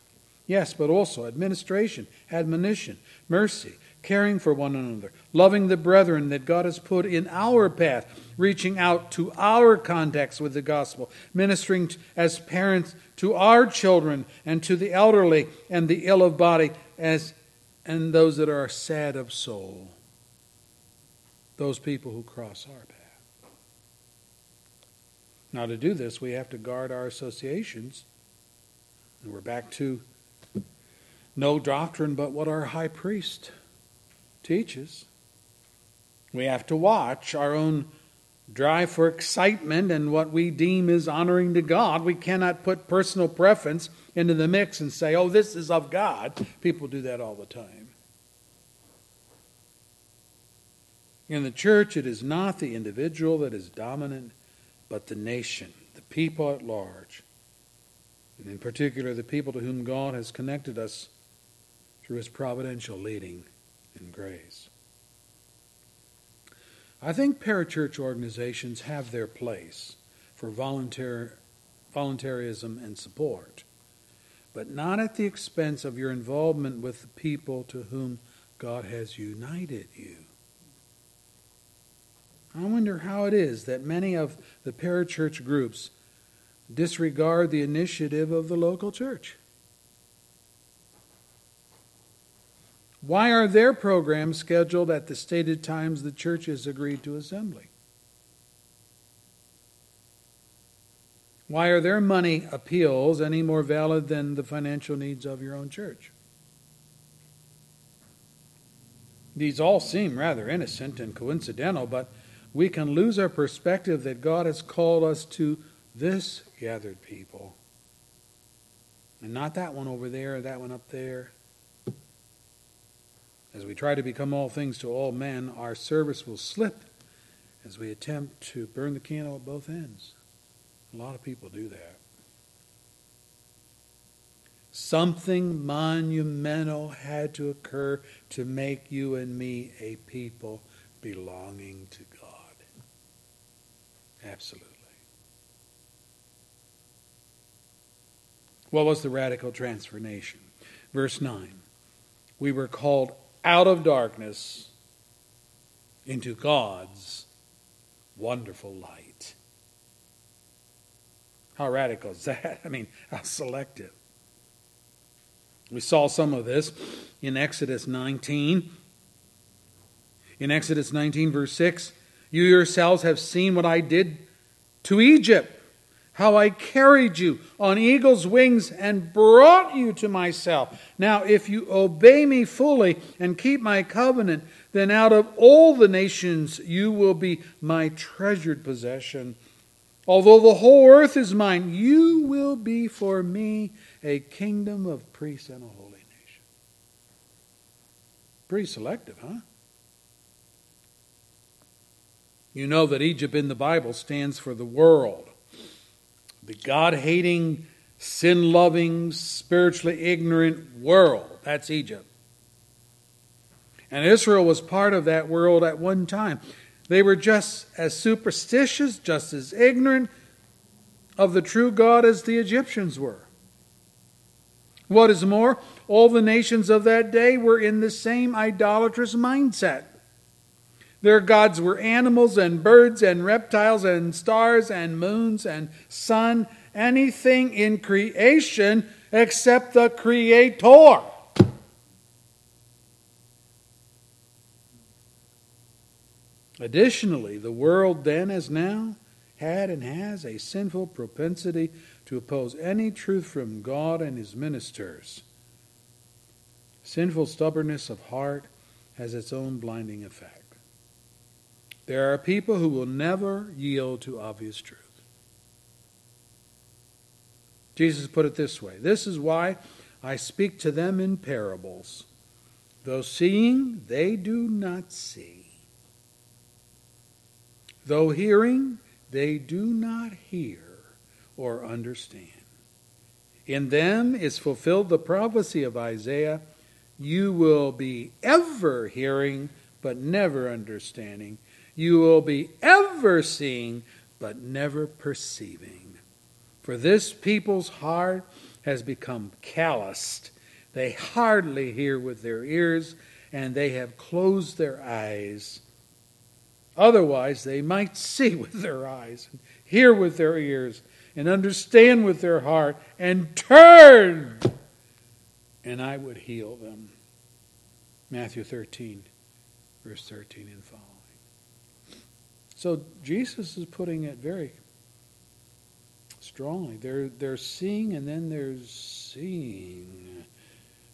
Yes, but also administration, admonition, mercy, caring for one another, loving the brethren that God has put in our path, reaching out to our contacts with the gospel, ministering as parents to our children and to the elderly and the ill of body as and those that are sad of soul those people who cross our path. Now, to do this, we have to guard our associations. And we're back to no doctrine but what our high priest teaches. We have to watch our own drive for excitement and what we deem is honoring to God. We cannot put personal preference into the mix and say, oh, this is of God. People do that all the time. In the church, it is not the individual that is dominant, but the nation, the people at large, and in particular, the people to whom God has connected us through his providential leading and grace. I think parachurch organizations have their place for volunteer, voluntarism and support, but not at the expense of your involvement with the people to whom God has united you. I wonder how it is that many of the parachurch groups disregard the initiative of the local church. Why are their programs scheduled at the stated times the church has agreed to assembly? Why are their money appeals any more valid than the financial needs of your own church? These all seem rather innocent and coincidental, but we can lose our perspective that God has called us to this gathered people. And not that one over there or that one up there. As we try to become all things to all men, our service will slip as we attempt to burn the candle at both ends. A lot of people do that. Something monumental had to occur to make you and me a people belonging to God. Absolutely. What was the radical transformation? Verse 9 We were called out of darkness into God's wonderful light. How radical is that? I mean, how selective. We saw some of this in Exodus 19. In Exodus 19, verse 6, you yourselves have seen what I did to Egypt how I carried you on eagle's wings and brought you to myself. Now, if you obey me fully and keep my covenant, then out of all the nations you will be my treasured possession. Although the whole earth is mine, you will be for me a kingdom of priests and a holy nation. Pretty selective, huh? You know that Egypt in the Bible stands for the world the God hating, sin loving, spiritually ignorant world. That's Egypt. And Israel was part of that world at one time. They were just as superstitious, just as ignorant of the true God as the Egyptians were. What is more, all the nations of that day were in the same idolatrous mindset. Their gods were animals and birds and reptiles and stars and moons and sun, anything in creation except the Creator. Additionally, the world then as now had and has a sinful propensity to oppose any truth from God and his ministers. Sinful stubbornness of heart has its own blinding effect. There are people who will never yield to obvious truth. Jesus put it this way This is why I speak to them in parables. Though seeing, they do not see. Though hearing, they do not hear or understand. In them is fulfilled the prophecy of Isaiah you will be ever hearing, but never understanding you will be ever seeing, but never perceiving. For this people's heart has become calloused. They hardly hear with their ears, and they have closed their eyes. Otherwise, they might see with their eyes, and hear with their ears, and understand with their heart, and turn, and I would heal them. Matthew 13, verse 13 and following. So Jesus is putting it very strongly. There, there's seeing and then there's seeing.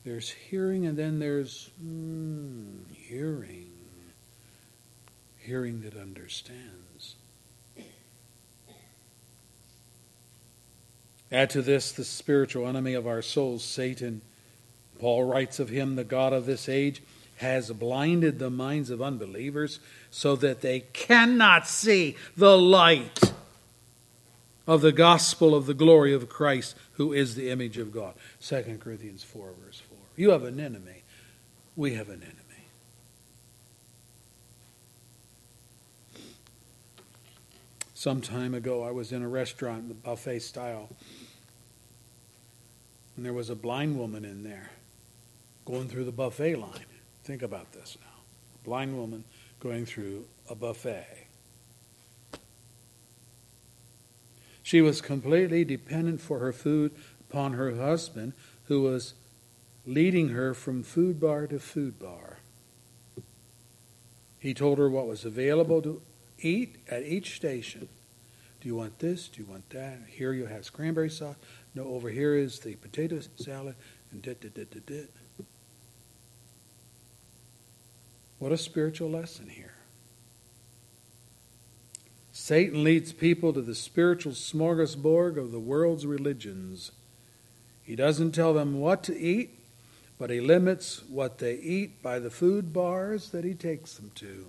There's hearing and then there's mm, hearing. Hearing that understands. Add to this the spiritual enemy of our souls, Satan. Paul writes of him, the God of this age has blinded the minds of unbelievers so that they cannot see the light of the gospel of the glory of Christ, who is the image of God. 2 Corinthians 4, verse 4. You have an enemy. We have an enemy. Some time ago, I was in a restaurant, the buffet style, and there was a blind woman in there going through the buffet line. Think about this now. A blind woman going through a buffet. She was completely dependent for her food upon her husband, who was leading her from food bar to food bar. He told her what was available to eat at each station. Do you want this? Do you want that? Here you have cranberry sauce. No, over here is the potato salad. And dit, dit, dit, dit, dit. What a spiritual lesson here. Satan leads people to the spiritual smorgasbord of the world's religions. He doesn't tell them what to eat, but he limits what they eat by the food bars that he takes them to.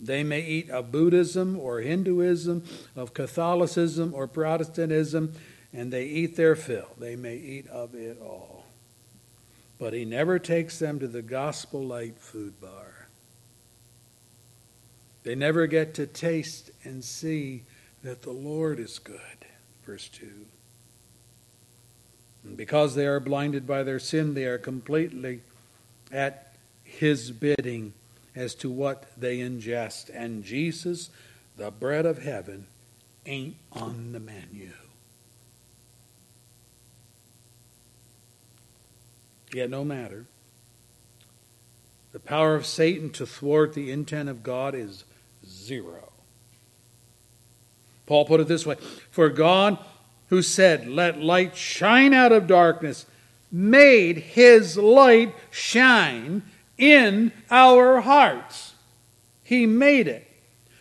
They may eat of Buddhism or Hinduism, of Catholicism or Protestantism, and they eat their fill. They may eat of it all but he never takes them to the gospel light food bar. They never get to taste and see that the Lord is good. Verse 2. And because they are blinded by their sin, they are completely at his bidding as to what they ingest. And Jesus, the bread of heaven, ain't on the menu. Yet no matter. The power of Satan to thwart the intent of God is zero. Paul put it this way For God, who said, Let light shine out of darkness, made his light shine in our hearts. He made it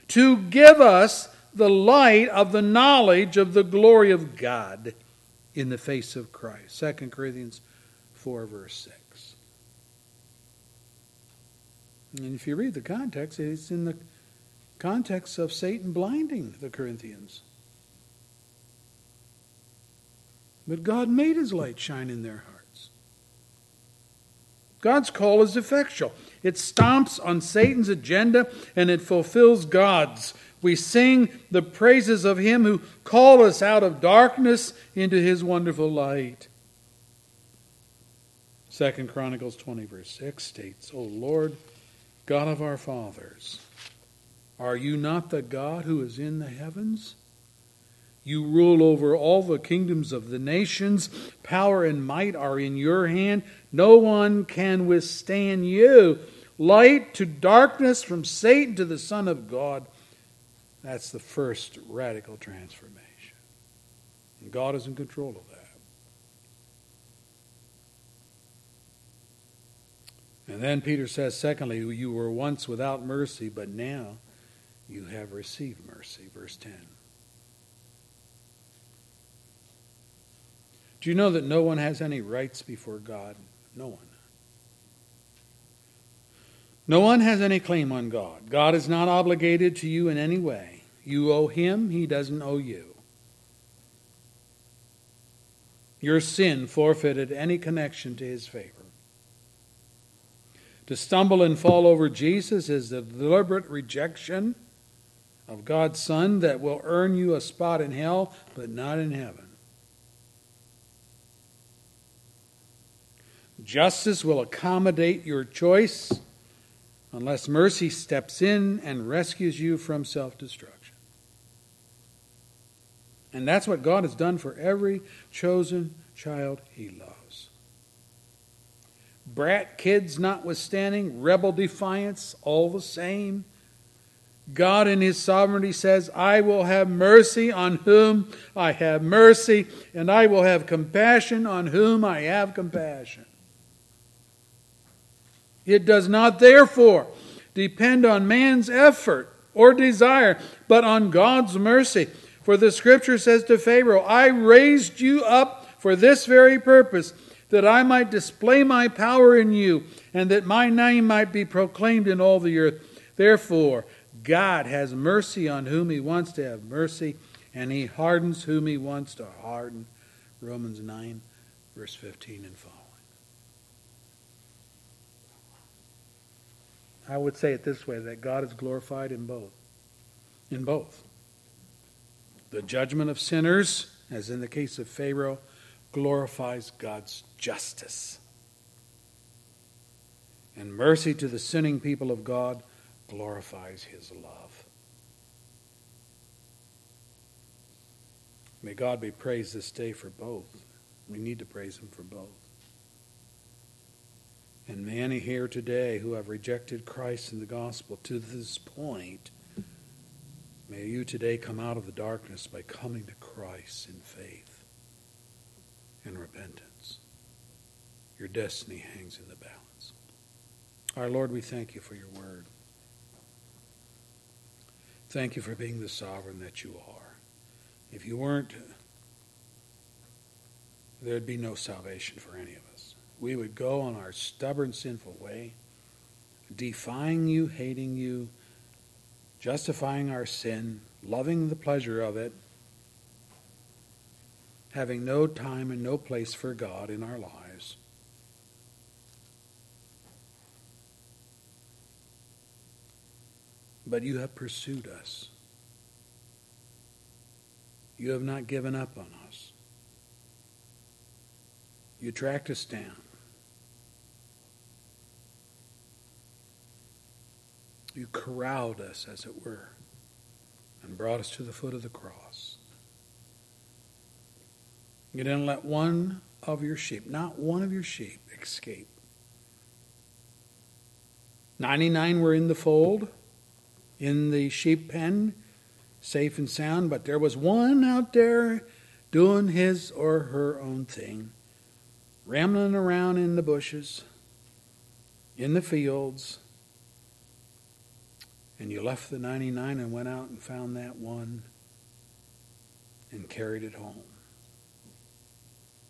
to give us the light of the knowledge of the glory of God in the face of Christ. 2 Corinthians 4, verse 6. And if you read the context, it's in the context of Satan blinding the Corinthians. But God made his light shine in their hearts. God's call is effectual. It stomps on Satan's agenda and it fulfills God's. We sing the praises of him who called us out of darkness into his wonderful light. Second Chronicles 20, verse 6 states, O Lord, God of our fathers, are you not the God who is in the heavens? You rule over all the kingdoms of the nations. Power and might are in your hand. No one can withstand you. Light to darkness, from Satan to the Son of God. That's the first radical transformation. And God is in control of that. And then Peter says, secondly, you were once without mercy, but now you have received mercy. Verse 10. Do you know that no one has any rights before God? No one. No one has any claim on God. God is not obligated to you in any way. You owe him, he doesn't owe you. Your sin forfeited any connection to his favor. To stumble and fall over Jesus is the deliberate rejection of God's Son that will earn you a spot in hell, but not in heaven. Justice will accommodate your choice unless mercy steps in and rescues you from self destruction. And that's what God has done for every chosen child he loves brat kids notwithstanding, rebel defiance all the same. God in His sovereignty says, I will have mercy on whom I have mercy, and I will have compassion on whom I have compassion. It does not, therefore, depend on man's effort or desire, but on God's mercy. For the scripture says to Pharaoh, I raised you up for this very purpose that I might display my power in you, and that my name might be proclaimed in all the earth. Therefore, God has mercy on whom he wants to have mercy, and he hardens whom he wants to harden. Romans 9, verse 15 and following. I would say it this way that God is glorified in both. In both. The judgment of sinners, as in the case of Pharaoh, glorifies God's justice. And mercy to the sinning people of God glorifies his love. May God be praised this day for both. We need to praise him for both. And many here today who have rejected Christ and the gospel to this point, may you today come out of the darkness by coming to Christ in faith and repentance. Your destiny hangs in the balance. Our Lord, we thank you for your word. Thank you for being the sovereign that you are. If you weren't, there'd be no salvation for any of us. We would go on our stubborn, sinful way, defying you, hating you, justifying our sin, loving the pleasure of it, having no time and no place for God in our lives. But you have pursued us. You have not given up on us. You tracked us down. You corralled us, as it were, and brought us to the foot of the cross. You didn't let one of your sheep, not one of your sheep, escape. 99 were in the fold in the sheep pen, safe and sound, but there was one out there doing his or her own thing, rambling around in the bushes, in the fields, and you left the 99 and went out and found that one and carried it home.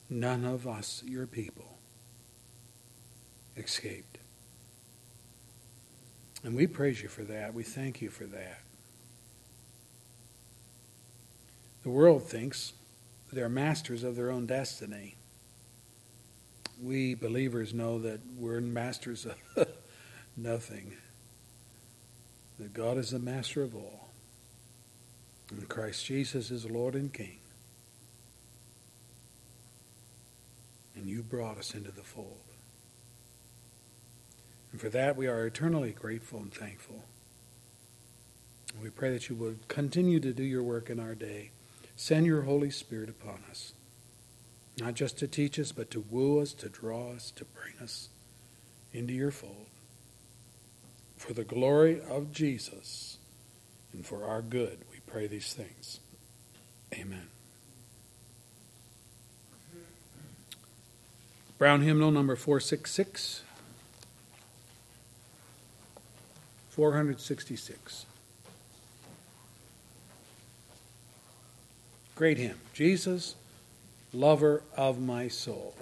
None of us, your people, escaped. And we praise you for that. We thank you for that. The world thinks they're masters of their own destiny. We believers know that we're masters of nothing, that God is the master of all, and Christ Jesus is Lord and King. And you brought us into the fold. And for that, we are eternally grateful and thankful. And we pray that you would continue to do your work in our day. Send your Holy Spirit upon us, not just to teach us, but to woo us, to draw us, to bring us into your fold. For the glory of Jesus and for our good, we pray these things. Amen. Brown hymnal number 466. 466. Great hymn. Jesus, lover of my soul.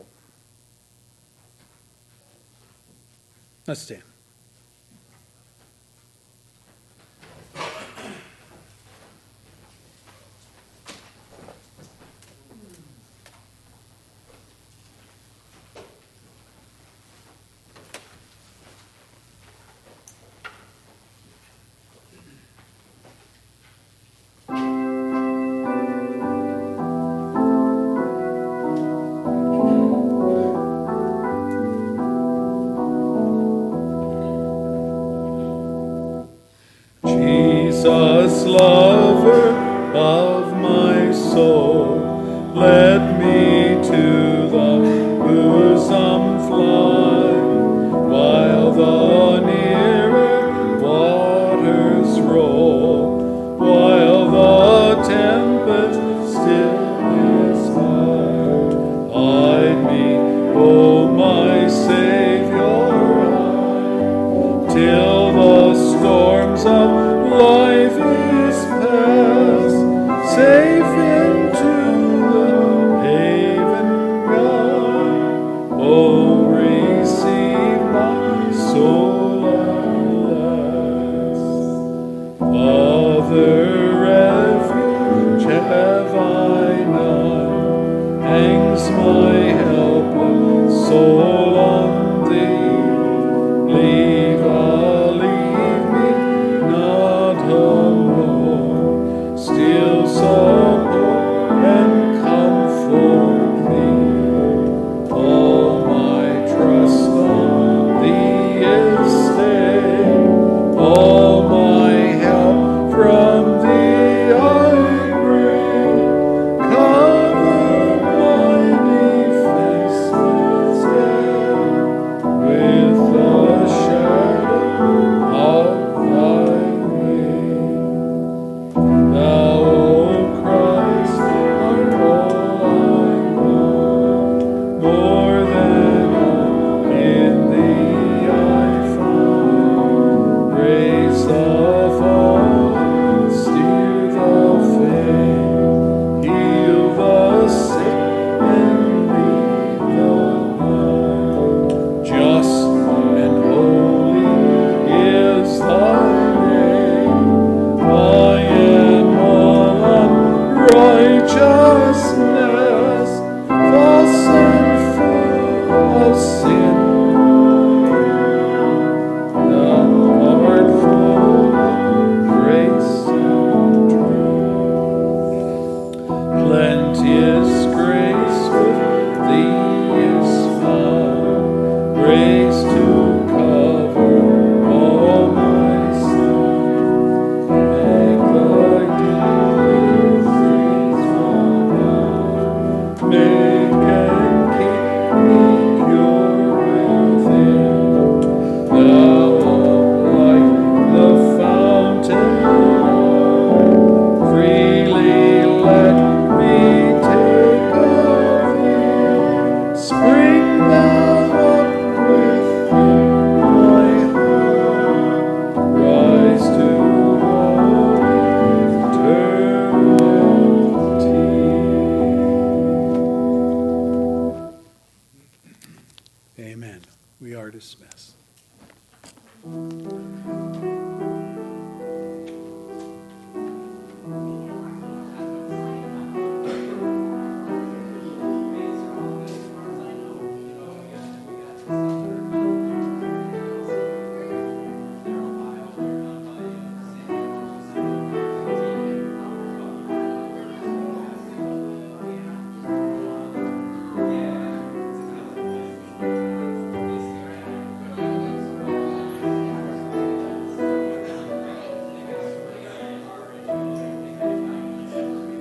Let's stand.